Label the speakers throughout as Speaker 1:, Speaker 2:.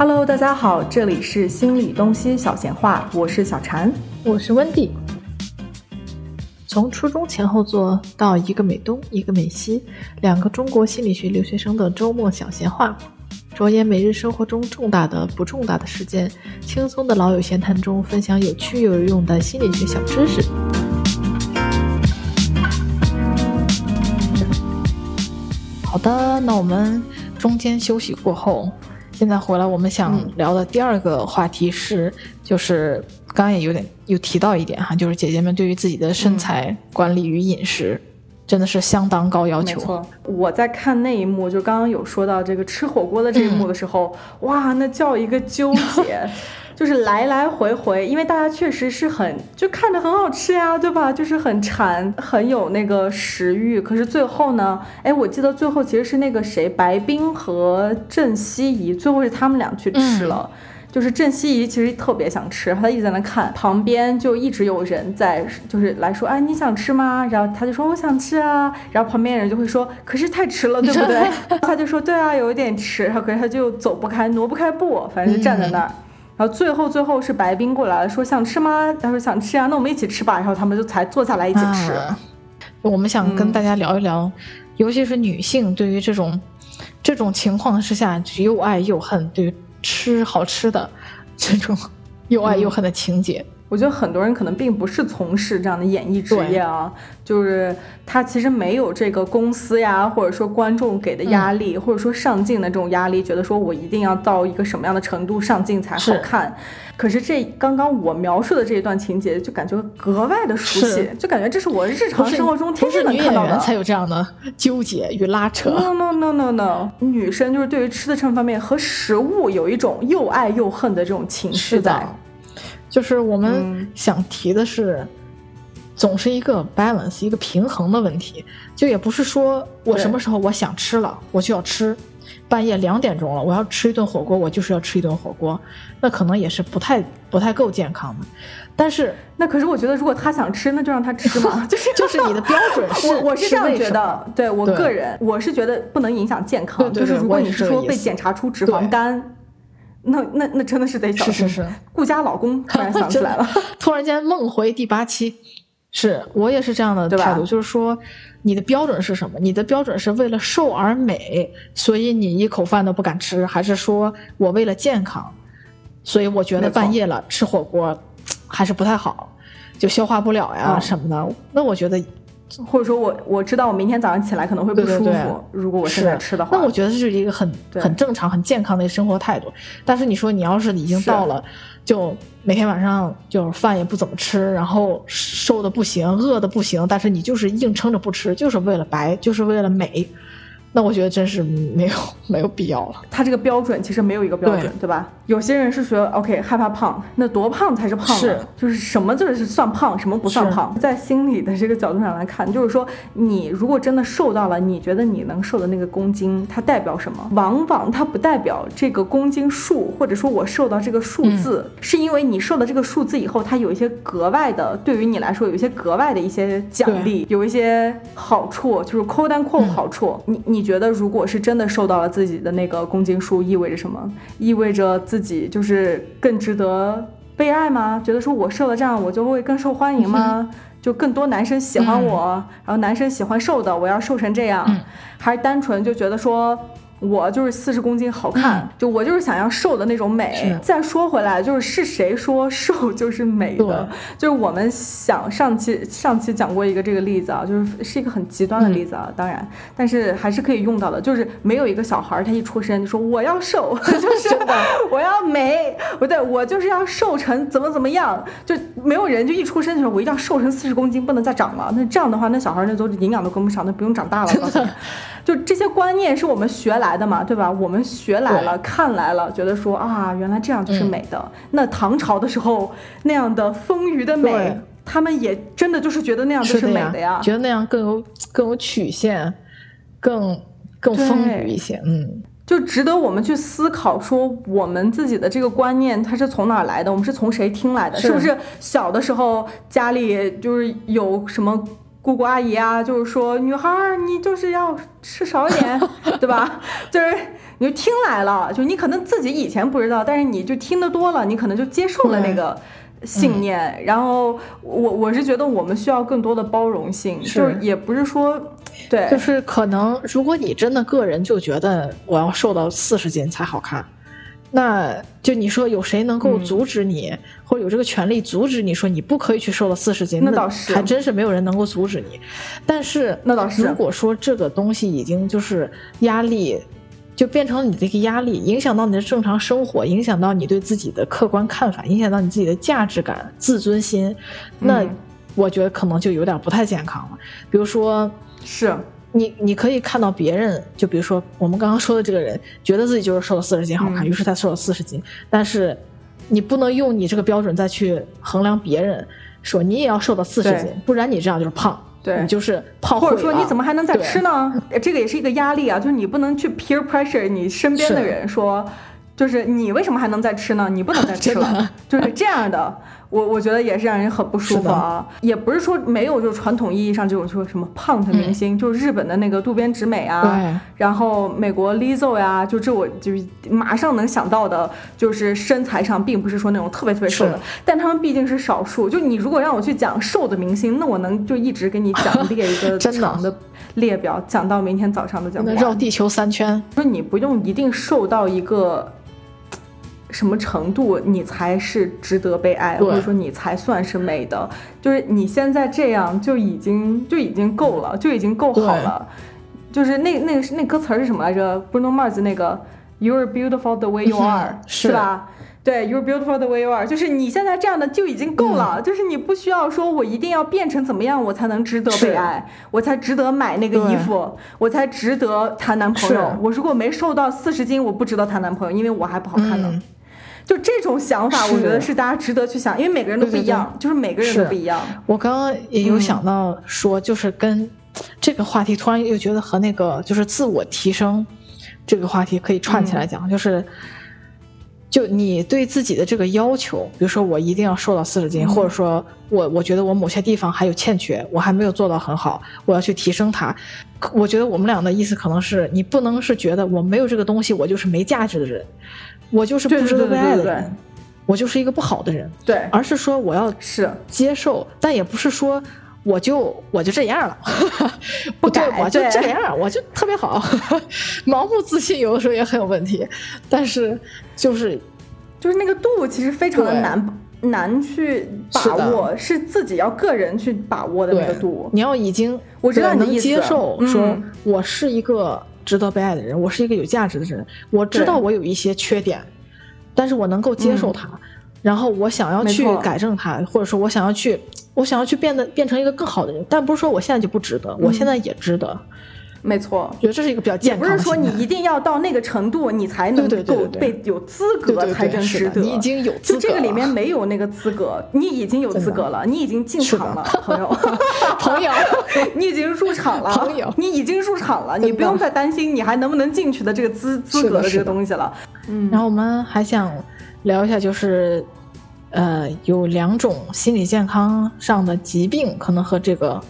Speaker 1: Hello，大家好，这里是心理东西小闲话，我是小禅，
Speaker 2: 我是温蒂。从初中前后座到一个美东，一个美西，两个中国心理学留学生的周末小闲话，着眼每日生活中重大的、不重大的事件，轻松的老友闲谈中分享有趣又有用的心理学小知识。好的，那我们中间休息过后，现在回来，我们想聊的第二个话题是，就是刚刚也有点有提到一点哈，就是姐姐们对于自己的身材管理与饮食，真的是相当高要求。
Speaker 1: 没错，我在看那一幕，就刚刚有说到这个吃火锅的这一幕的时候，哇，那叫一个纠结。就是来来回回，因为大家确实是很就看着很好吃呀，对吧？就是很馋，很有那个食欲。可是最后呢，哎，我记得最后其实是那个谁，白冰和郑希怡，最后是他们俩去吃了。就是郑希怡其实特别想吃，她一直在那看，旁边就一直有人在，就是来说，哎，你想吃吗？然后她就说我想吃啊，然后旁边人就会说，可是太迟了，对不对？她就说对啊，有一点迟，然后可是她就走不开，挪不开步，反正就站在那儿。然后最后最后是白冰过来了，说想吃吗？他说想吃啊，那我们一起吃吧。然后他们就才坐下来一起吃。
Speaker 2: 我们想跟大家聊一聊，尤其是女性对于这种这种情况之下又爱又恨，对于吃好吃的这种又爱又恨的情节。
Speaker 1: 我觉得很多人可能并不是从事这样的演艺职业啊，就是他其实没有这个公司呀，或者说观众给的压力，或者说上镜的这种压力，觉得说我一定要到一个什么样的程度上镜才好看。可是这刚刚我描述的这一段情节，就感觉格外的熟悉，就感觉这是我日常生活中天天能看到的。
Speaker 2: 才有这样的纠结与拉扯。
Speaker 1: No no no no no，女生就是对于吃的这方面和食物有一种又爱又恨的这种情绪在。
Speaker 2: 就是我们想提的是，总是一个 balance，一个平衡的问题。就也不是说我什么时候我想吃了，我就要吃。半夜两点钟了，我要吃一顿火锅，我就是要吃一顿火锅，那可能也是不太不太够健康的。但是，
Speaker 1: 那可是我觉得，如果他想吃，那就让他吃嘛。就是
Speaker 2: 就是你的标准 是，
Speaker 1: 我我是这样觉得。对我个人，我是觉得不能影响健康。就是如果你是说被检查出脂肪肝。那那那真的是得小
Speaker 2: 心。是是是，
Speaker 1: 顾家老公突然 想起来了，
Speaker 2: 突然间梦回第八期，是我也是这样的态度，就是说，你的标准是什么？你的标准是为了瘦而美，所以你一口饭都不敢吃，还是说我为了健康，所以我觉得半夜了吃火锅 还是不太好，就消化不了呀什么的？那我觉得。
Speaker 1: 或者说我我知道我明天早上起来可能会不舒服，如果我现在吃的话，
Speaker 2: 那我觉得这是一个很很正常、很健康的生活态度。但是你说你要是已经到了，就每天晚上就是饭也不怎么吃，然后瘦的不行、饿的不行，但是你就是硬撑着不吃，就是为了白，就是为了美。那我觉得真是没有 没有必要了。
Speaker 1: 他这个标准其实没有一个标准，对吧？有些人是觉得 OK 害怕胖，那多胖才是胖？
Speaker 2: 是，
Speaker 1: 就是什么就是算胖，什么不算胖？在心理的这个角度上来看，就是说你如果真的瘦到了你觉得你能瘦的那个公斤，它代表什么？往往它不代表这个公斤数，或者说我瘦到这个数字，是因为你瘦到这个数字以后，它有一些格外的，对于你来说有一些格外的一些奖励，有一些好处，就是 quote unquote 好处。你你。你觉得，如果是真的受到了自己的那个公斤数，意味着什么？意味着自己就是更值得被爱吗？觉得说我瘦了这样，我就会更受欢迎吗？就更多男生喜欢我，然后男生喜欢瘦的，我要瘦成这样，还是单纯就觉得说？我就是四十公斤好看，就我就是想要瘦的那种美。再说回来，就是是谁说瘦就是美的？就是我们想上期上期讲过一个这个例子啊，就是是一个很极端的例子啊，当然，但是还是可以用到的。就是没有一个小孩他一出生就说我要瘦，就是我要美，不对，我就是要瘦成怎么怎么样，就没有人就一出生的时候我一定要瘦成四十公斤，不能再长了。那这样的话，那小孩那都营养都跟不上，那不用长大了。就这些观念是我们学来的嘛，对吧？我们学来了，看来了，觉得说啊，原来这样就是美的。那唐朝的时候那样的丰腴的美，他们也真的就是觉得那样就是美的呀，
Speaker 2: 觉得那样更有更有曲线，更更丰腴一些。嗯，
Speaker 1: 就值得我们去思考，说我们自己的这个观念它是从哪来的？我们是从谁听来的？是不是小的时候家里就是有什么？姑姑阿姨啊，就是说女孩儿你就是要吃少一点，对吧？就是你就听来了，就你可能自己以前不知道，但是你就听得多了，你可能就接受了那个信念。然后我我是觉得我们需要更多的包容性，就是也不是说，对，
Speaker 2: 就是可能如果你真的个人就觉得我要瘦到四十斤才好看。那就你说有谁能够阻止你，或者有这个权利阻止你说你不可以去瘦到四十斤？
Speaker 1: 那倒是，
Speaker 2: 还真是没有人能够阻止你。但是
Speaker 1: 那倒是，
Speaker 2: 如果说这个东西已经就是压力，就变成你的一个压力，影响到你的正常生活，影响到你对自己的客观看法，影响到你自己的价值感、自尊心，那我觉得可能就有点不太健康了。比如说，
Speaker 1: 是。
Speaker 2: 你你可以看到别人，就比如说我们刚刚说的这个人，觉得自己就是瘦了四十斤好看，于是他瘦了四十斤。但是，你不能用你这个标准再去衡量别人，说你也要瘦到四十斤，不然你这样就是胖，
Speaker 1: 对，
Speaker 2: 你就是胖。
Speaker 1: 或者说你怎么还能再吃呢？这个也是一个压力啊，就是你不能去 peer pressure 你身边的人说，就是你为什么还能再吃呢？你不能再 吃了，就是这样的。我我觉得也是让人很不舒服啊，也不是说没有，就是传统意义上这种说什么胖的明星，就是日本的那个渡边直美啊，然后美国 Lizzo 呀，就这我就是马上能想到的，就是身材上并不是说那种特别特别瘦的，但他们毕竟是少数。就你如果让我去讲瘦的明星，那我能就一直给你讲列一个 长的列表，讲到明天早上都讲不完。
Speaker 2: 绕地球三圈，
Speaker 1: 说你不用一定瘦到一个。什么程度你才是值得被爱，或者说你才算是美的？就是你现在这样就已经就已经够了，就已经够好了。就是那那个是那歌词是什么来着？Bruno Mars 那个 You're beautiful the way you are，是吧？对，You're beautiful the way you are，就是你现在这样的就已经够了。就是你不需要说我一定要变成怎么样我才能值得被爱，我才值得买那个衣服，我才值得谈男朋友。我如果没瘦到四十斤，我不值得谈男朋友，因为我还不好看呢。就这种想法，我觉得是。大家值得去想，因为每个人都不一样，就是每个人都不一样。
Speaker 2: 我刚刚也有想到说，就是跟这个话题，突然又觉得和那个就是自我提升这个话题可以串起来讲，就是就你对自己的这个要求，比如说我一定要瘦到四十斤，或者说我我觉得我某些地方还有欠缺，我还没有做到很好，我要去提升它。我觉得我们俩的意思可能是你不能是觉得我没有这个东西，我就是没价值的人。我就是不值得被爱的人，我就是一个不好的人，
Speaker 1: 对，
Speaker 2: 而是说我要
Speaker 1: 是
Speaker 2: 接受，但也不是说我就我就这样了，
Speaker 1: 不改，
Speaker 2: 我就这样，我就特别好，盲目自信有的时候也很有问题，但是就是
Speaker 1: 就是那个度其实非常的难难去把握，是自己要个人去把握的那个度，
Speaker 2: 你要已经
Speaker 1: 我知道
Speaker 2: 能接受，说我是一个。值得被爱的人，我是一个有价值的人。我知道我有一些缺点，但是我能够接受它，然后我想要去改正它，或者说我想要去，我想要去变得变成一个更好的人。但不是说我现在就不值得，我现在也值得。
Speaker 1: 没错，
Speaker 2: 觉得这是一个比较健
Speaker 1: 康。不是说你一定要到那个程度，你才能够被有资格才真值得。
Speaker 2: 你已经有资
Speaker 1: 格，就这个里面没有那个资格，你已经有资格了，你已经进场了，朋友，
Speaker 2: 朋友，
Speaker 1: 你已经入场了，
Speaker 2: 朋友，
Speaker 1: 你已经入场了，你不用再担心你还能不能进去的这个资资格的这个东西了。
Speaker 2: 嗯，然后我们还想聊一下，就是呃，有两种心理健康上的疾病可能和这个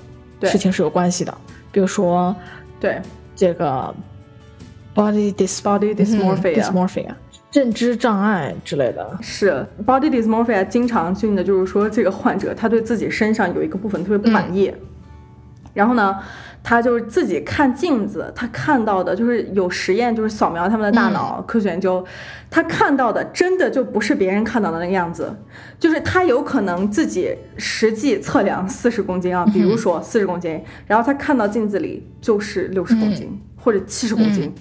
Speaker 2: 事情是有关系的，比如说。
Speaker 1: 对。
Speaker 2: 这个 body dis
Speaker 1: body dysmorphia
Speaker 2: 认知障碍之类的，
Speaker 1: 是。body dysmorphia 经常性的就是说这个患者他对自己身上有一个部分特别不满意，然后呢。他就是自己看镜子，他看到的就是有实验，就是扫描他们的大脑，科学研究，他看到的真的就不是别人看到的那个样子，就是他有可能自己实际测量四十公斤啊，比如说四十公斤，然后他看到镜子里就是六十公斤或者七十公斤，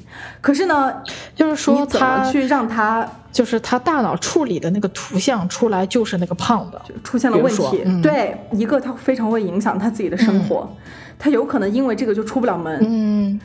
Speaker 1: 可是呢，
Speaker 2: 就是说
Speaker 1: 他去让他，
Speaker 2: 就是他大脑处理的那个图像出来就是那个胖的，就
Speaker 1: 出现了问题，对，一个他非常会影响他自己的生活。他有可能因为这个就出不了门，
Speaker 2: 嗯，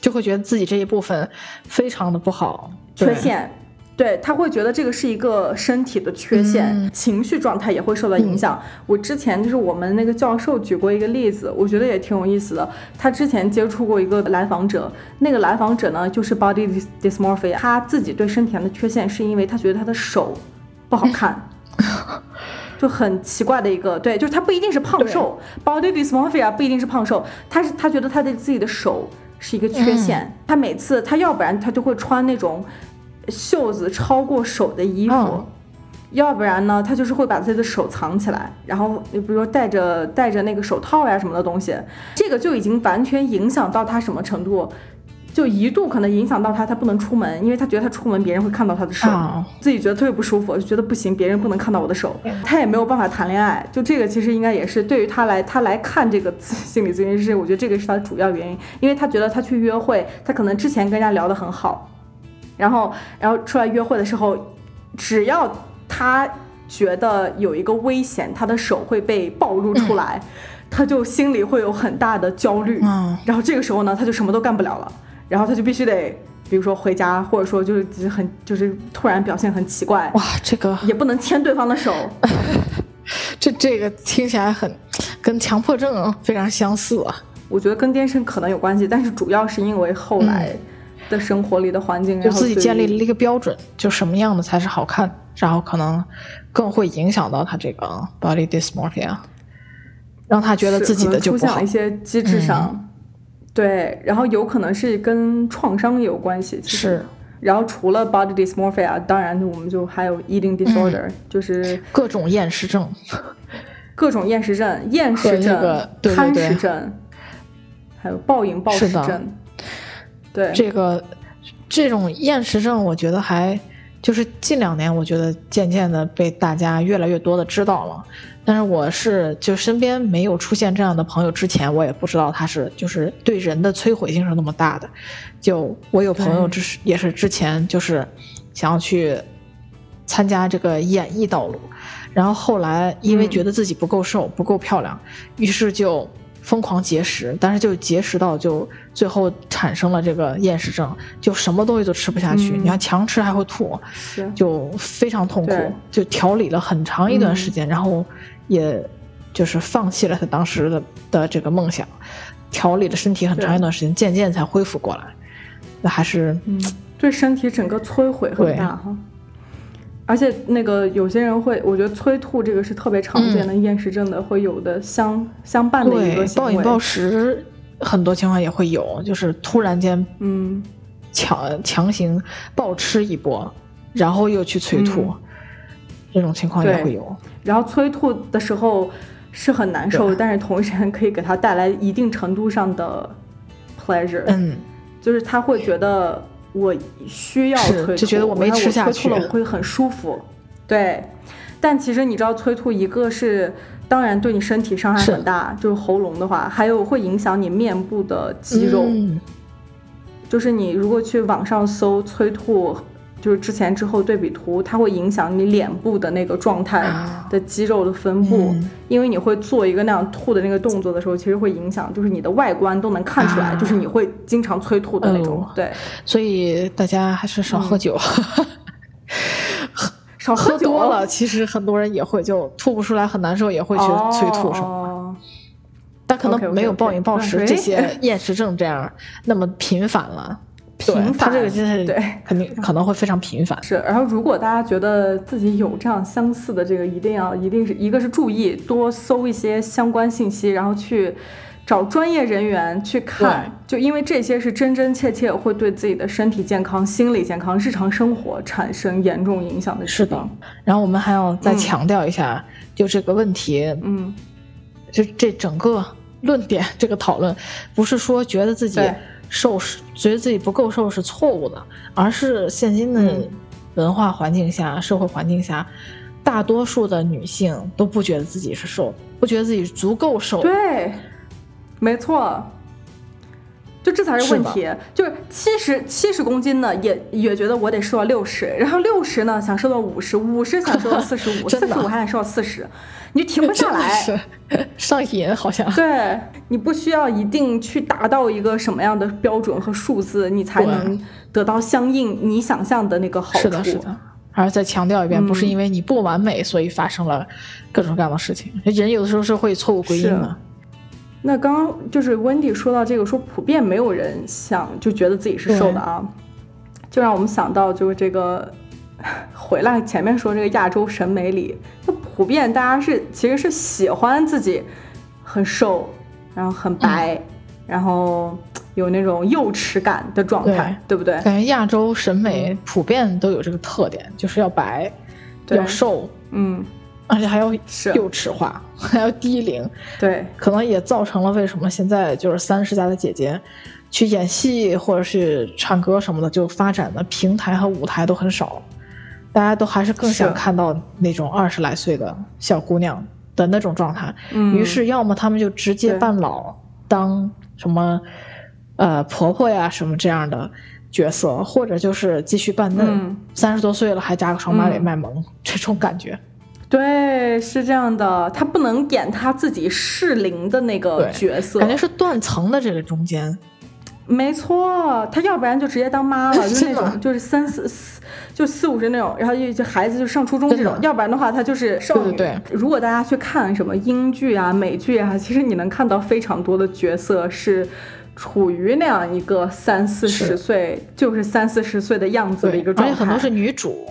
Speaker 2: 就会觉得自己这一部分非常的不好，
Speaker 1: 缺陷，对他会觉得这个是一个身体的缺陷，情绪状态也会受到影响。我之前就是我们那个教授举过一个例子，我觉得也挺有意思的。他之前接触过一个来访者，那个来访者呢就是 body dysmorphia，他自己对身体上的缺陷是因为他觉得他的手不好 看。就很奇怪的一个，对，就是他不一定是胖瘦，body dysmorphia 不一定是胖瘦，他是他觉得他的自己的手是一个缺陷。他每次他要不然他就会穿那种袖子超过手的衣服，要不然呢他就是会把自己的手藏起来，然后你比如说戴着戴着那个手套呀什么的东西，这个就已经完全影响到他什么程度。就一度可能影响到他，他不能出门，因为他觉得他出门别人会看到他的手，自己觉得特别不舒服，就觉得不行，别人不能看到我的手，他也没有办法谈恋爱。就这个其实应该也是对于他来，他来看这个心理咨询师，我觉得这个是他的主要原因，因为他觉得他去约会，他可能之前跟人家聊得很好，然后然后出来约会的时候，只要他觉得有一个危险，他的手会被暴露出来，他就心里会有很大的焦虑，然后这个时候呢，他就什么都干不了了。然后他就必须得，比如说回家，或者说就是很就是突然表现很奇怪，
Speaker 2: 哇，这个
Speaker 1: 也不能牵对方的手，
Speaker 2: 这这个听起来很跟强迫症非常相似啊。
Speaker 1: 我觉得跟电视可能有关系，但是主要是因为后来的生活里的环境，
Speaker 2: 就自己建立了一个标准，就什么样的才是好看，然后可能更会影响到他这个 body dysmorphia，让他觉得自己的就不好。
Speaker 1: 一些机制上。对，然后有可能是跟创伤有关系，
Speaker 2: 是。
Speaker 1: 然后除了 body dysmorphia，当然我们就还有 eating disorder，就是
Speaker 2: 各种厌食症，
Speaker 1: 各种厌食症、厌食症、贪食症，还有暴饮暴食症。对，
Speaker 2: 这个这种厌食症，我觉得还就是近两年，我觉得渐渐的被大家越来越多的知道了。但是我是就身边没有出现这样的朋友之前，我也不知道他是就是对人的摧毁性是那么大的。就我有朋友，就是也是之前就是想要去参加这个演艺道路，然后后来因为觉得自己不够瘦、不够漂亮，于是就疯狂节食，但是就节食到就最后产生了这个厌食症，就什么东西都吃不下去。你看强吃还会吐，就非常痛苦，就调理了很长一段时间，然后。也，就是放弃了他当时的的这个梦想，调理了身体很长一段时间，渐渐才恢复过来。那还是，
Speaker 1: 嗯，对身体整个摧毁很大哈。而且那个有些人会，我觉得催吐这个是特别常见的厌食症的会有的相相伴的一个行为
Speaker 2: 暴饮暴食，很多情况也会有，就是突然间，
Speaker 1: 嗯，
Speaker 2: 强强行暴吃一波，然后又去催吐。这种情况也会有，
Speaker 1: 然后催吐的时候是很难受，但是同时可以给他带来一定程度上的 pleasure，
Speaker 2: 嗯，
Speaker 1: 就是他会觉得我需要催吐，
Speaker 2: 就觉得我没吃下
Speaker 1: 去，催吐了我会很舒服，对。但其实你知道，催吐一个是当然对你身体伤害很大，就是喉咙的话，还有会影响你面部的肌肉，就是你如果去网上搜催吐。就是之前之后对比图，它会影响你脸部的那个状态的肌肉的分布，因为你会做一个那样吐的那个动作的时候，其实会影响，就是你的外观都能看出来，就是你会经常催吐的那种。对，
Speaker 2: 所以大家还是少喝酒，
Speaker 1: 少喝
Speaker 2: 多了，其实很多人也会就吐不出来，很难受，也会去催吐什么。但可能没有暴饮暴食这些厌食症这样那么频繁了。
Speaker 1: 频繁，
Speaker 2: 这个就是
Speaker 1: 对，
Speaker 2: 肯定可能会非常频繁。
Speaker 1: 是，然后如果大家觉得自己有这样相似的这个，一定要一定是一个是注意多搜一些相关信息，然后去找专业人员去看，就因为这些是真真切切会对自己的身体健康、心理健康、日常生活产生严重影响的。
Speaker 2: 是的。然后我们还要再强调一下，就这个问题，
Speaker 1: 嗯，
Speaker 2: 就这整个论点，这个讨论，不是说觉得自己。瘦是觉得自己不够瘦是错误的，而是现今的文化环境下、社会环境下，大多数的女性都不觉得自己是瘦，不觉得自己足够瘦。
Speaker 1: 对，没错，就这才是问题。就是七十七十公斤呢，也也觉得我得瘦到六十，然后六十呢想瘦到五十，五十想瘦到四十五，四十五还想瘦到四十。你就停不下来，
Speaker 2: 上瘾好像。
Speaker 1: 对，你不需要一定去达到一个什么样的标准和数字，你才能得到相应你想象的那个好处。
Speaker 2: 是的，是的。还是再强调一遍，不是因为你不完美，所以发生了各种各样的事情。人有的时候是会错误归因的。
Speaker 1: 那刚刚就是温迪说到这个，说普遍没有人想就觉得自己是瘦的啊，就让我们想到就是这个。回来前面说这个亚洲审美里，那普遍大家是其实是喜欢自己很瘦，然后很白，然后有那种幼齿感的状态，对不对？
Speaker 2: 感觉亚洲审美普遍都有这个特点，就是要白，要瘦，
Speaker 1: 嗯，
Speaker 2: 而且还要幼齿化，还要低龄，
Speaker 1: 对，
Speaker 2: 可能也造成了为什么现在就是三十加的姐姐去演戏或者是唱歌什么的，就发展的平台和舞台都很少，大家都还是更想看到那种二十来岁的小姑娘的那种状态，于是要么他们就直接扮老。当什么，呃，婆婆呀，什么这样的角色，或者就是继续扮嫩，三十多岁了还扎个双马尾卖萌，这种感觉。
Speaker 1: 对，是这样的，她不能演她自己适龄的那个角色，
Speaker 2: 感觉是断层的这个中间。
Speaker 1: 没错，她要不然就直接当妈了，就是那种就是三四四就四五十那种，然后就就孩子就上初中这种，要不然的话她就是少
Speaker 2: 女。对对
Speaker 1: 对。如果大家去看什么英剧啊、美剧啊，其实你能看到非常多的角色是处于那样一个三四十岁，就是三四十岁的样子的一个状态。
Speaker 2: 而且很多是女主，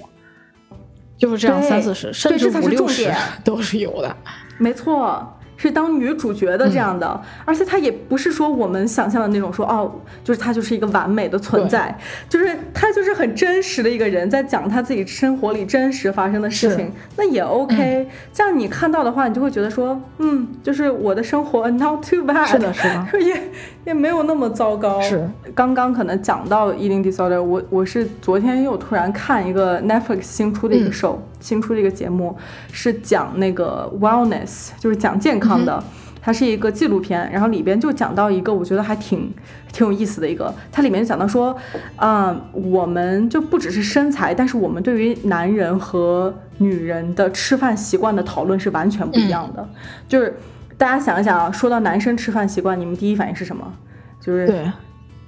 Speaker 2: 就是这样三四十，甚至五六十都是有的。
Speaker 1: 没错。是当女主角的这样的，而且她也不是说我们想象的那种，说哦，就是她就是一个完美的存在，就是她就是很真实的一个人，在讲她自己生活里真实发生的事情，那也 OK。这样你看到的话，你就会觉得说，嗯，就是我的生活 not too bad，
Speaker 2: 是的，是的，
Speaker 1: 也也没有那么糟糕。
Speaker 2: 是，
Speaker 1: 刚刚可能讲到 eating disorder，我我是昨天又突然看一个 Netflix 新出的一个 show，新出的一个节目，是讲那个 wellness，就是讲健康。的，它是一个纪录片，然后里边就讲到一个我觉得还挺挺有意思的一个，它里面讲到说，啊，我们就不只是身材，但是我们对于男人和女人的吃饭习惯的讨论是完全不一样的。就是大家想一想啊，说到男生吃饭习惯，你们第一反应是什么？就是
Speaker 2: 对，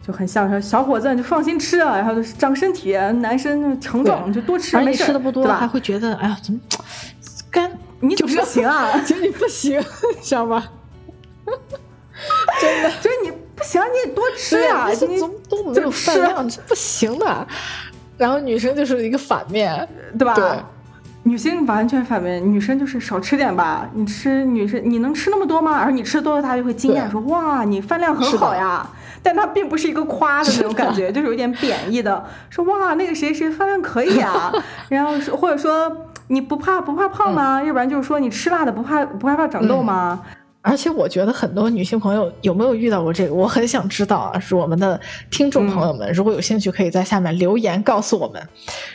Speaker 1: 就很像说小伙子你就放心吃啊，然后长身体，男生就成长就多吃，
Speaker 2: 没事吃的不多，
Speaker 1: 还
Speaker 2: 会觉得哎呀怎么干。
Speaker 1: 你怎么不行啊？
Speaker 2: 其实你不行，知道吗？真的，
Speaker 1: 就是你不行，你得多吃呀，
Speaker 2: 你都没有饭量，这不行的。然后女生就是一个反面，
Speaker 1: 对吧？
Speaker 2: 对，
Speaker 1: 女性完全反面，女生就是少吃点吧。你吃，女生你能吃那么多吗？然后你吃的多了，她就会惊讶说：“哇，你饭量很好呀。”但他并不是一个夸的那种感觉，就是有点贬义的，说：“哇，那个谁谁饭量可以啊。”然后或者说。你不怕不怕胖吗？要不然就是说你吃辣的不怕不害怕长痘吗？
Speaker 2: 而且我觉得很多女性朋友有没有遇到过这个？我很想知道啊！是我们的听众朋友们，如果有兴趣，可以在下面留言告诉我们。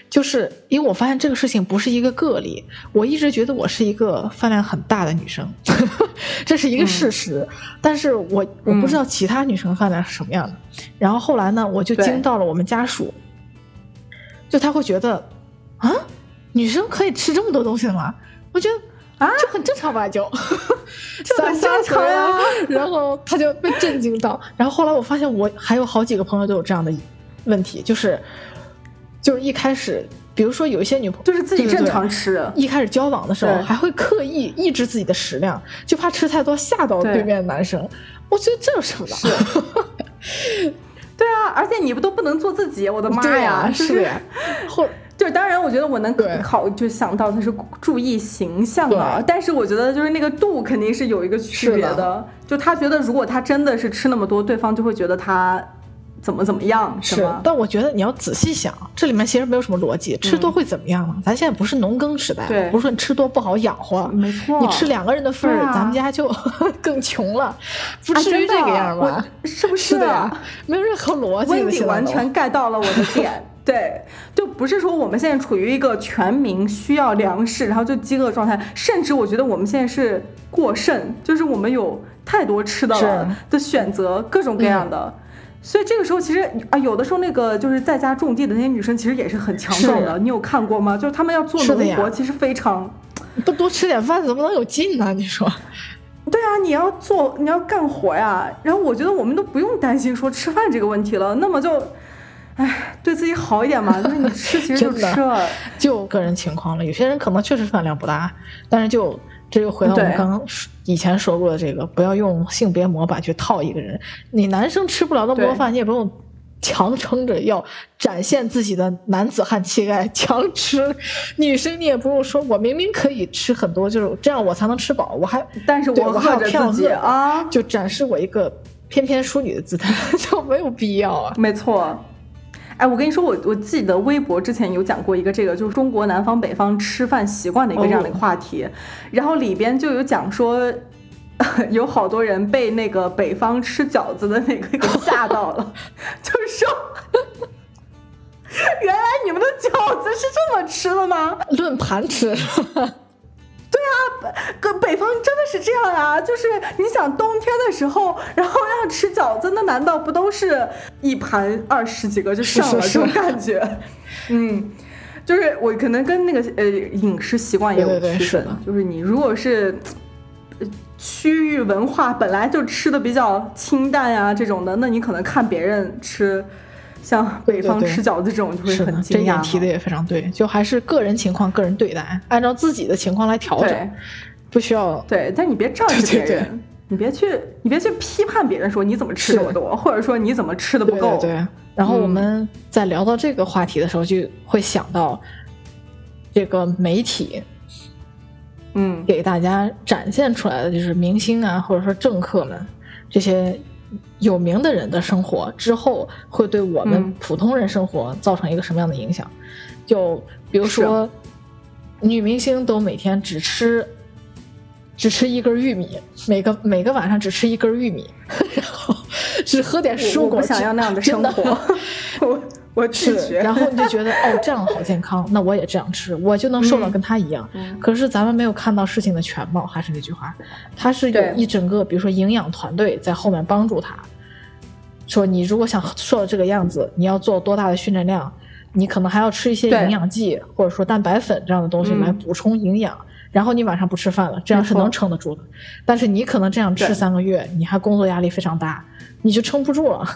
Speaker 2: 就是因为我发现这个事情不是一个个例，我一直觉得我是一个饭量很大的女生，这是一个事实。但是我我不知道其他女生饭量是什么样的。然后后来呢，我就惊到了我们家属，就他会觉得啊。女生可以吃这么多东西的吗？我觉得啊，就很正常吧，就
Speaker 1: 这很正常呀。
Speaker 2: 然后他就被震惊到。然后后来我发现，我还有好几个朋友都有这样的问题，就是就是一开始，比如说有一些女朋友
Speaker 1: 就是自己正常吃，
Speaker 2: 一开始交往的时候还会刻意抑制自己的食量，就怕吃太多吓到对面的男生。我觉得这有什么？
Speaker 1: 对啊，而且你不都不能做自己？我的妈呀！
Speaker 2: 是
Speaker 1: 呀，
Speaker 2: 后。
Speaker 1: 就是当然，我觉得我能考就想到他是注意形象啊，但是我觉得就是那个度肯定是有一个区别的。就他觉得如果他真的是吃那么多，对方就会觉得他怎么怎么样，
Speaker 2: 是吗但我觉得你要仔细想，这里面其实没有什么逻辑。吃多会怎么样呢？咱现在不是农耕时代，不是说你吃多不好养活，
Speaker 1: 没错。
Speaker 2: 你吃两个人的份儿，咱们家就 更穷了，不至于这个样吧？
Speaker 1: 是不是
Speaker 2: 的呀？没有任何逻辑。
Speaker 1: 温迪完全 get 到了我的点。对，就不是说我们现在处于一个全民需要粮食，然后就饥饿状态，甚至我觉得我们现在是过剩，就是我们有太多吃的了的选择，各种各样的。所以这个时候其实啊，有的时候那个就是在家种地的那些女生，其实也是很强壮的。你有看过吗？就是她们要做农活，其实非常
Speaker 2: 不多吃点饭怎么能有劲呢？你说？
Speaker 1: 对啊，你要做，你要干活呀。然后我觉得我们都不用担心说吃饭这个问题了，那么就。哎，对自己好一点嘛，那你吃其实就吃了，
Speaker 2: 就个人情况了。有些人可能确实饭量不大，但是就这又回到我们刚刚以前说过的这个，不要用性别模板去套一个人。你男生吃不了那么多饭，你也不用强撑着要展现自己的男子汉气概强吃。女生你也不用说我明明可以吃很多，就是这样我才能吃饱，我还
Speaker 1: 但是我
Speaker 2: 饿着
Speaker 1: 自己啊，
Speaker 2: 就展示我一个。翩翩淑女的姿态，就没有必要啊。
Speaker 1: 没错。哎，我跟你说，我我记得微博之前有讲过一个这个，就是中国南方北方吃饭习惯的一个这样的一个话题，然后里边就有讲说，有好多人被那个北方吃饺子的那个给吓到了，就是说，原来你们的饺子是这么吃的吗？
Speaker 2: 论盘吃。
Speaker 1: 对啊，北北方真的是这样啊！就是你想冬天的时候，然后要吃饺子，那难道不都是一盘二十几个就上了这种感觉？嗯，就是我可能跟那个呃饮食习惯也有区分，就是你如果是区域文化本来就吃的比较清淡呀这种的，那你可能看别人吃。像北方吃饺子这种就会很惊讶。
Speaker 2: 这点提的也非常对，就还是个人情况个人对待，按照自己的情况来调整，不需要。
Speaker 1: 对，但你别仗着别人，你别去，你别去批判别人说你怎么吃这么多，或者说你怎么吃的不够。
Speaker 2: 对。然后我们在聊到这个话题的时候，就会想到这个媒体，
Speaker 1: 嗯，
Speaker 2: 给大家展现出来的就是明星啊，或者说政客们这些。有名的人的生活之后会对我们普通人生活造成一个什么样的影响？就比如说，女明星都每天只吃只吃一根玉米，每个每个晚上只吃一根玉米，然后只喝点蔬果，我
Speaker 1: 想要那样的 生活。我。我拒绝，
Speaker 2: 然后你就觉得哦，这样好健康，那我也这样吃，我就能瘦到跟他一样。可是咱们没有看到事情的全貌，还是那句话，他是有一整个，比如说营养团队在后面帮助他。说你如果想瘦到这个样子，你要做多大的训练量，你可能还要吃一些营养剂或者说蛋白粉这样的东西来补充营养。然后你晚上不吃饭了，这样是能撑得住的。但是你可能这样吃三个月，你还工作压力非常大，你就撑不住了。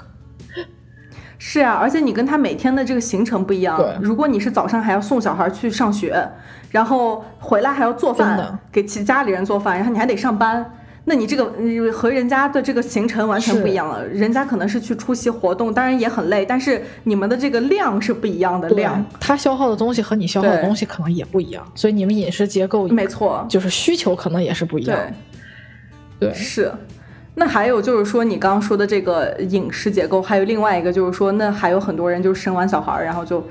Speaker 1: 是啊，而且你跟他每天的这个行程不一样。如果你是早上还要送小孩去上学，然后回来还要做饭，给其家里人做饭，然后你还得上班，那你这个和人家的这个行程完全不一样了。人家可能是去出席活动，当然也很累，但是你们的这个量是不一样的量，
Speaker 2: 他消耗的东西和你消耗的东西可能也不一样，所以你们饮食结构
Speaker 1: 没错，
Speaker 2: 就是需求可能也是不一样。对，
Speaker 1: 是。那还有就是说，你刚刚说的这个饮食结构，还有另外一个就是说，那还有很多人就是生完小孩，然后就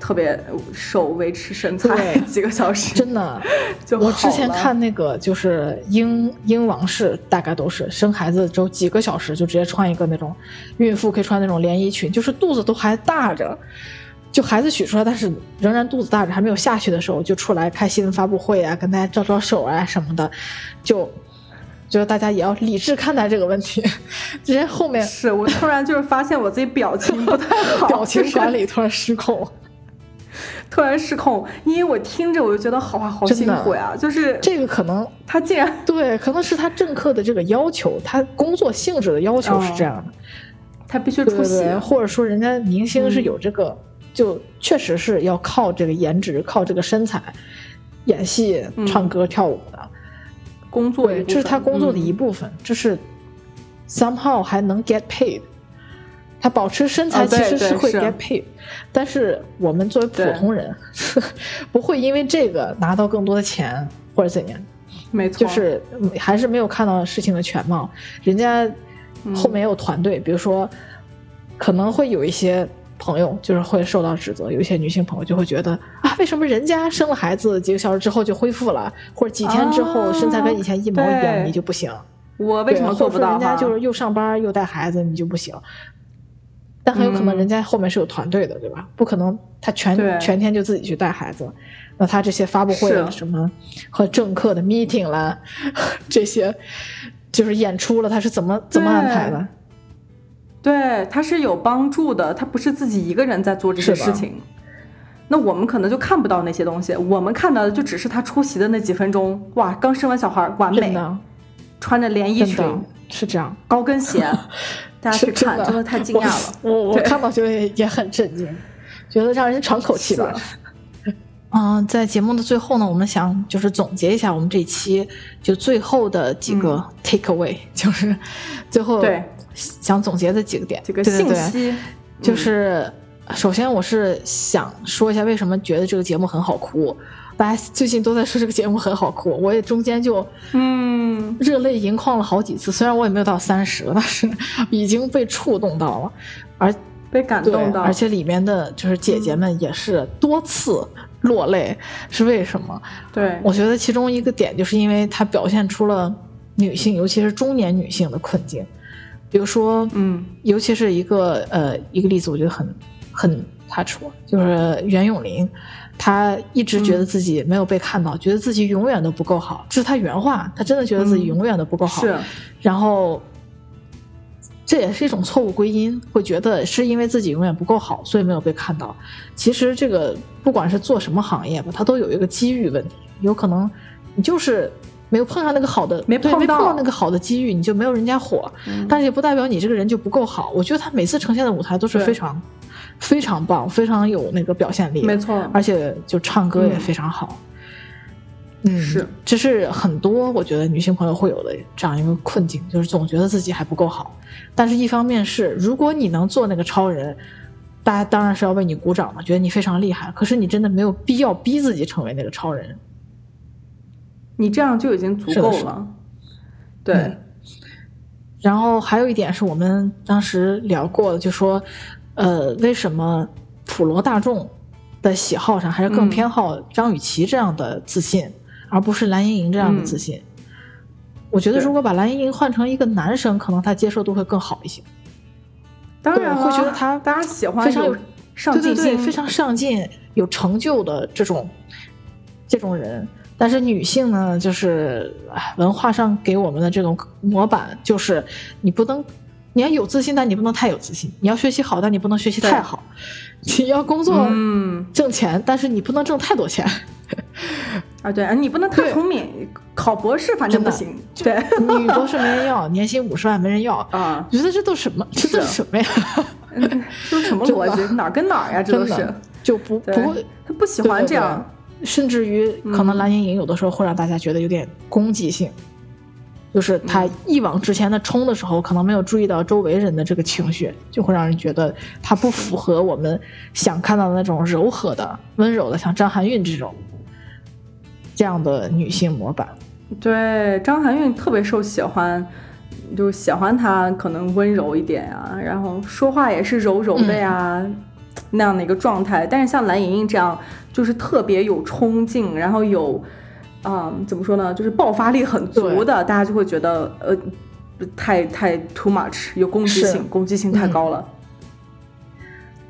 Speaker 1: 特别瘦，维持身材 几个小时，
Speaker 2: 真的。就我之前看那个就是英英王室，大概都是生孩子之后几个小时就直接穿一个那种孕妇可以穿那种连衣裙，就是肚子都还大着，就孩子取出来，但是仍然肚子大着，还没有下去的时候就出来开新闻发布会啊，跟大家招招手啊什么的，就。觉得大家也要理智看待这个问题。直接后面
Speaker 1: 是我突然就是发现我自己表情不太好，
Speaker 2: 表情管理突然失控，
Speaker 1: 突然失控。因为我听着我就觉得好啊，好辛苦呀。就是
Speaker 2: 这个可能
Speaker 1: 他竟然
Speaker 2: 对，可能是他政客的这个要求，他工作性质的要求是这样的，
Speaker 1: 他必须出席，
Speaker 2: 或者说人家明星是有这个，就确实是要靠这个颜值，靠这个身材，演戏、唱歌、跳舞的。
Speaker 1: 工作，
Speaker 2: 这是他工作的一部分，就是 somehow 还能 get paid，他保持身材其实是会 get paid，但是我们作为普通人，不会因为这个拿到更多的钱或者怎样，
Speaker 1: 没。错，
Speaker 2: 就是还是没有看到事情的全貌，人家后面有团队，比如说可能会有一些。朋友就是会受到指责，有一些女性朋友就会觉得啊，为什么人家生了孩子几个小时之后就恢复了，或者几天之后身材跟以前一模一样，你就不行？
Speaker 1: 我为什么做不到？
Speaker 2: 人家就是又上班又带孩子，你就不行？但很有可能人家后面是有团队的，对吧？不可能他全全天就自己去带孩子，那他这些发布会什么和政客的 meeting 啦，这些就是演出了，他是怎么怎么安排的？
Speaker 1: 对，他是有帮助的，他不是自己一个人在做这些事情。那我们可能就看不到那些东西，我们看到的就只是他出席的那几分钟。哇，刚生完小孩，完美，穿着连衣裙，
Speaker 2: 是这样，
Speaker 1: 高跟鞋，大家去看，真的太惊讶了。
Speaker 2: 我我看到就也很震惊，觉得让人喘口气吧。嗯，在节目的最后呢，我们想就是总结一下我们这一期就最后的几个 take away，就是最后
Speaker 1: 对。
Speaker 2: 想总结的几个点，
Speaker 1: 这个信息，
Speaker 2: 就是首先我是想说一下为什么觉得这个节目很好哭，大家 最近都在说这个节目很好哭，我也中间就
Speaker 1: 嗯。
Speaker 2: 热泪盈眶了好几次。虽然我也没有到三十，但是已经被触动到了，而
Speaker 1: 被感动到，
Speaker 2: 而且里面的就是姐姐们也是多次落泪，是为什么？
Speaker 1: 对，
Speaker 2: 我觉得其中一个点就是因为它表现出了女性，尤其是中年女性的困境。比如说，
Speaker 1: 嗯，
Speaker 2: 尤其是一个呃一个例子，我觉得很很 touch 我，就是袁咏琳，她一直觉得自己没有被看到，觉得自己永远都不够好，这是她原话，她真的觉得自己永远都不够好。
Speaker 1: 是，
Speaker 2: 然后这也是一种错误归因，会觉得是因为自己永远不够好，所以没有被看到。其实这个不管是做什么行业吧，它都有一个机遇问题，有可能你就是。没有碰上那个好的，
Speaker 1: 没碰
Speaker 2: 到那个好的机遇，你就没有人家火。但是也不代表你这个人就不够好。我觉得他每次呈现的舞台都是非常非常棒，非常有那个表现力。
Speaker 1: 没错，
Speaker 2: 而且就唱歌也非常好。嗯，
Speaker 1: 是，
Speaker 2: 这是很多我觉得女性朋友会有的这样一个困境，就是总觉得自己还不够好。但是一方面是，如果你能做那个超人，大家当然是要为你鼓掌嘛，觉得你非常厉害。可是你真的没有必要逼自己成为那个超人。
Speaker 1: 你这样就已经足够了，对。
Speaker 2: 然后还有一点是我们当时聊过的，就说，呃，为什么普罗大众的喜好上还是更偏好张雨绮这样的自信，而不是蓝盈莹这样的自信？我觉得如果把蓝盈莹换成一个男生，可能他接受度会更好一些。
Speaker 1: 当然
Speaker 2: 会觉得他
Speaker 1: 大家喜欢
Speaker 2: 非常有
Speaker 1: 上进
Speaker 2: 心、非常上进、有成就的这种这种人。但是女性呢，就是文化上给我们的这种模板，就是你不能，你要有自信，但你不能太有自信；你要学习好，但你不能学习太好；你要工作挣钱，但是你不能挣太多钱。
Speaker 1: 啊，对啊，你不能太聪明，考博士反正不行。对，
Speaker 2: 女博士没人要，年薪五十万没人要
Speaker 1: 啊！
Speaker 2: 觉得这都什么？这都什么呀？
Speaker 1: 这什么 逻辑？哪跟哪呀？这都是
Speaker 2: 就不不会，
Speaker 1: 他不喜欢这样。
Speaker 2: 甚至于，可能蓝盈莹有的时候会让大家觉得有点攻击性，就是她一往直前的冲的时候，可能没有注意到周围人的这个情绪，就会让人觉得她不符合我们想看到的那种柔和的、温柔的，像张含韵这种这样的女性模板。
Speaker 1: 对，张含韵特别受喜欢，就喜欢她可能温柔一点啊，然后说话也是柔柔的呀。那样的一个状态，但是像蓝盈莹这样，就是特别有冲劲，然后有，嗯，怎么说呢，就是爆发力很足的，大家就会觉得，呃，太太 too much，有攻击性，攻击性太高了。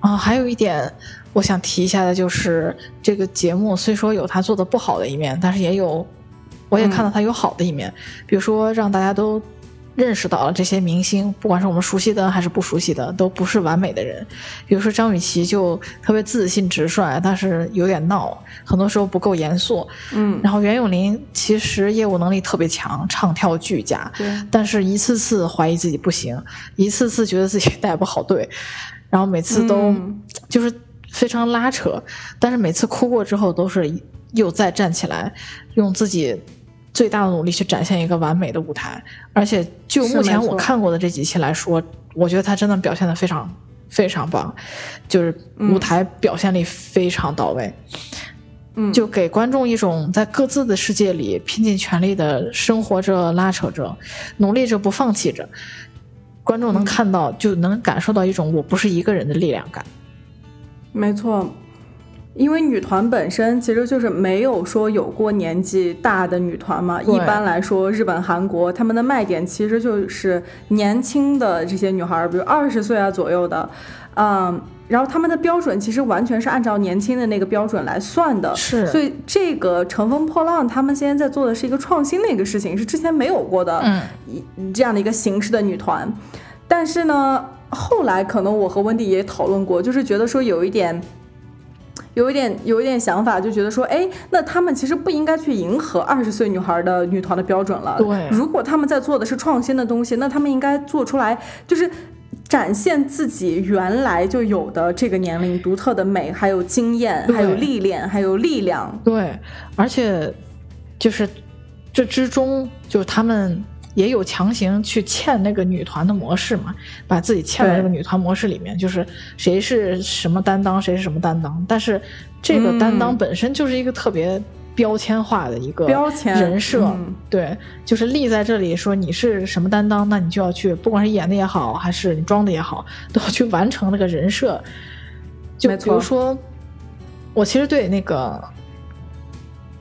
Speaker 2: 啊，还有一点我想提一下的就是，这个节目虽说有他做的不好的一面，但是也有，我也看到他有好的一面，比如说让大家都。认识到了这些明星，不管是我们熟悉的还是不熟悉的，都不是完美的人。比如说张雨绮就特别自信直率，但是有点闹，很多时候不够严肃。
Speaker 1: 嗯，
Speaker 2: 然后袁咏琳其实业务能力特别强，唱跳俱佳，
Speaker 1: 对，
Speaker 2: 但是一次次怀疑自己不行，一次次觉得自己带不好队，然后每次都就是非常拉扯，但是每次哭过之后都是又再站起来，用自己。最大的努力去展现一个完美的舞台，而且就目前我看过的这几期来说，我觉得他真的表现的非常非常棒，就是舞台表现力非常到位，
Speaker 1: 嗯，
Speaker 2: 就给观众一种在各自的世界里拼尽全力的生活着、拉扯着、努力着、不放弃着，观众能看到就能感受到一种我不是一个人的力量感，
Speaker 1: 没错。因为女团本身其实就是没有说有过年纪大的女团嘛，一般来说，日本、韩国他们的卖点其实就是年轻的这些女孩，比如二十岁啊左右的，嗯，然后他们的标准其实完全是按照年轻的那个标准来算的，
Speaker 2: 是，
Speaker 1: 所以这个乘风破浪他们现在在做的是一个创新的一个事情，是之前没有过的，
Speaker 2: 嗯，
Speaker 1: 一这样的一个形式的女团，但是呢，后来可能我和温迪也讨论过，就是觉得说有一点。有一点有一点想法，就觉得说，哎，那他们其实不应该去迎合二十岁女孩的女团的标准了。
Speaker 2: 对，
Speaker 1: 如果他们在做的是创新的东西，那他们应该做出来，就是展现自己原来就有的这个年龄独特的美，还有经验，还有历练，还有力量。
Speaker 2: 对，而且就是这之中，就是他们。也有强行去嵌那个女团的模式嘛，把自己嵌到这个女团模式里面，就是谁是什么担当，谁是什么担当。但是这个担当本身就是一个特别标签化的一个
Speaker 1: 标签
Speaker 2: 人设，对，就是立在这里说你是什么担当，那你就要去，不管是演的也好，还是你装的也好，都要去完成那个人设。就比如说，我其实对那个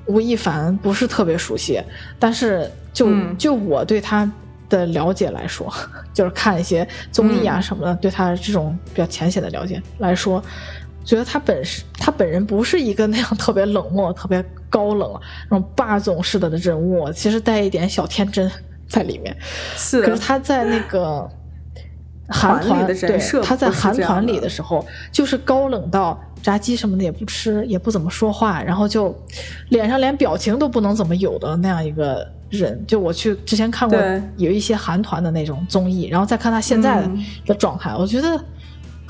Speaker 2: 吴亦凡不是特别熟悉，但是就就我对他的了解来说，就是看一些综艺啊什么的，对他这种比较浅显的了解来说。觉得他本是他本人不是一个那样 特别冷漠、特别高冷那种霸总式的的人物，其实带一点小天真在里面。
Speaker 1: 是，
Speaker 2: 可是他在那个韩团对他在韩团里的时候，就是高冷到炸鸡什么的也不吃，也不怎么说话，然后就脸上连表情都不能怎么有的那样一个人。就我去之前看过有一些韩团的那种综艺，然后再看他现在的状态，我觉得。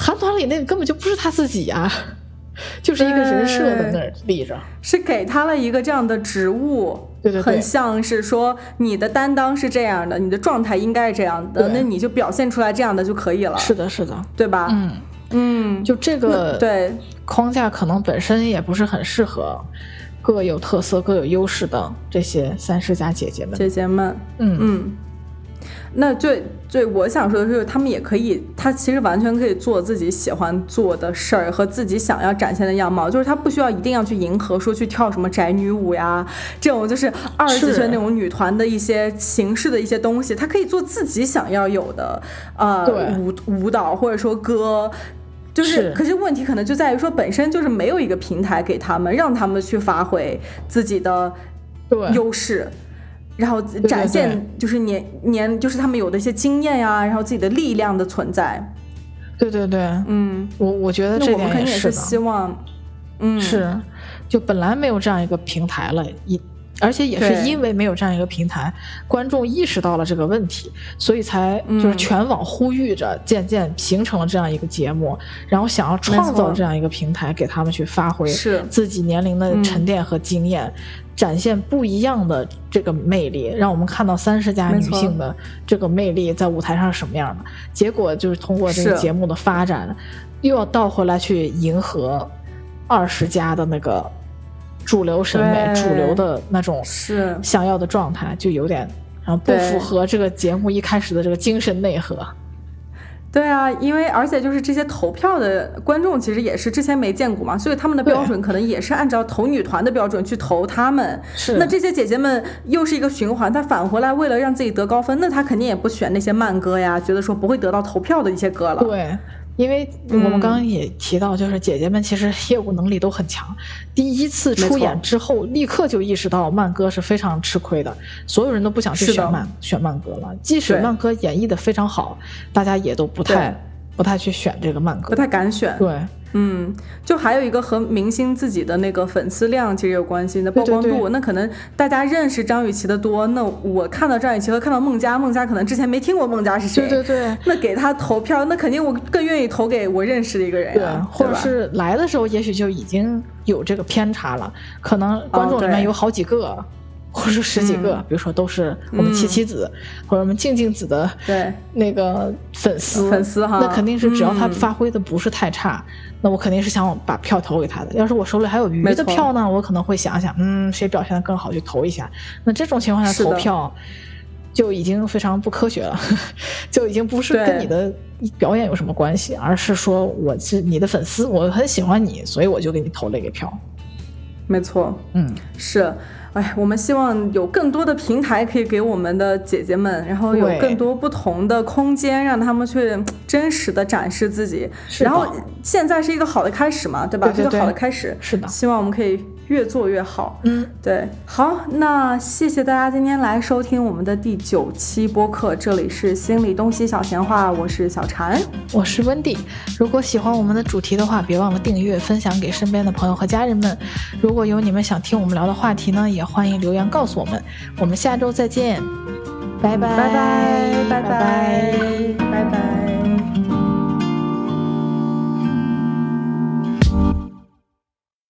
Speaker 2: 韩团里那个根本就不是他自己啊，就是一个人设在那儿立着，
Speaker 1: 是给他了一个这样的职务，
Speaker 2: 对对，
Speaker 1: 很像是说你的担当是这样的，你的状态应该是这样的，那你就表现出来这样的就可以了。
Speaker 2: 是的，是的，
Speaker 1: 对吧？
Speaker 2: 嗯
Speaker 1: 嗯，
Speaker 2: 就这个
Speaker 1: 对
Speaker 2: 框架可能本身也不是很适合各有特色、各有优势的这些三十家姐姐们。
Speaker 1: 姐姐们，嗯嗯。那最最我想说的是，他们也可以，他其实完全可以做自己喜欢做的事儿和自己想要展现的样貌，就是他不需要一定要去迎合，说去跳什么宅女舞呀，这种就是二十几岁那种女团的一些形式的一些东西，他可以做自己想要有的呃舞舞蹈或者说歌，就是，可是问题可能就在于说，本身就是没有一个平台给他们，让他们去发挥自己的优势。然后展现就是年年就是他们有的一些经验呀，然后自己的力量的存在。
Speaker 2: 对对对，
Speaker 1: 嗯，
Speaker 2: 我我觉得这
Speaker 1: 点也是希望，嗯，
Speaker 2: 是，就本来没有这样一个平台了，一而且也是因为没有这样一个平台，观众意识到了这个问题，所以才就是全网呼吁着，渐渐形成了这样一个节目，然后想要创造这样一个平台给他们去发挥自己年龄的沉淀和经验。展现不一样的这个魅力，让我们看到三十加女性的这个魅力在舞台上是什么样的。结果就是通过这个节目的发展，又要倒回来去迎合二十家的那个主流审美、主流的那种是想要的状态，就有点然后不符合这个节目一开始的这个精神内核。
Speaker 1: 对啊，因为而且就是这些投票的观众其实也是之前没见过嘛，所以他们的标准可能也是按照投女团的标准去投他们。
Speaker 2: 是，
Speaker 1: 那这些姐姐们又是一个循环，她返回来为了让自己得高分，那她肯定也不选那些慢歌呀，觉得说不会得到投票的一些歌了。
Speaker 2: 对。因为我们刚刚也提到，就是姐姐们其实业务能力都很强。第一次出演之后，立刻就意识到曼哥是非常吃亏的，所有人都不想去选曼选曼歌了。即使曼歌演绎的非常好，大家也都不太不太去选这个曼歌，
Speaker 1: 不太敢选。
Speaker 2: 对。
Speaker 1: 嗯，就还有一个和明星自己的那个粉丝量其实有关系的曝光度。那可能大家认识张雨绮的多，那我看到张雨绮和看到孟佳，孟佳可能之前没听过孟佳是谁。
Speaker 2: 对对对。
Speaker 1: 那给他投票，那肯定我更愿意投给我认识的一个人
Speaker 2: 啊。或者是来的时候，也许就已经有这个偏差了，可能观众里面有好几个。或者说十几个，比如说都是我们七七子或者我们静静子的
Speaker 1: 对。
Speaker 2: 那个粉丝
Speaker 1: 粉丝哈，
Speaker 2: 那肯定是只要他发挥的不是太差，那我肯定是想把票投给他的。要是我手里还有余的票呢，我可能会想想，嗯，谁表现的更好就投一下。那这种情况下投票就已经非常不科学了，就已经不是跟你的表演有什么关系，而是说我是你的粉丝，我很喜欢你，所以我就给你投了一个票。
Speaker 1: 没错，
Speaker 2: 嗯，
Speaker 1: 是。哎，我们希望有更多的平台可以给我们的姐姐们，然后有更多不同的空间，让他们去真实的展示自己。然后现在是一个好的开始嘛，对吧？
Speaker 2: 一
Speaker 1: 个好的开始。
Speaker 2: 是的。
Speaker 1: 希望我们可以越做越好。
Speaker 2: 嗯，
Speaker 1: 对。好，那谢谢大家今天来收听我们的第九期播客，这里是心理东西小闲话，我是小婵，
Speaker 2: 我是温蒂。如果喜欢我们的主题的话，别忘了订阅、分享给身边的朋友和家人们。如果有你们想听我们聊的话题呢，也欢迎留言告诉我们，我们下周再见，拜拜
Speaker 1: 拜拜拜拜拜拜。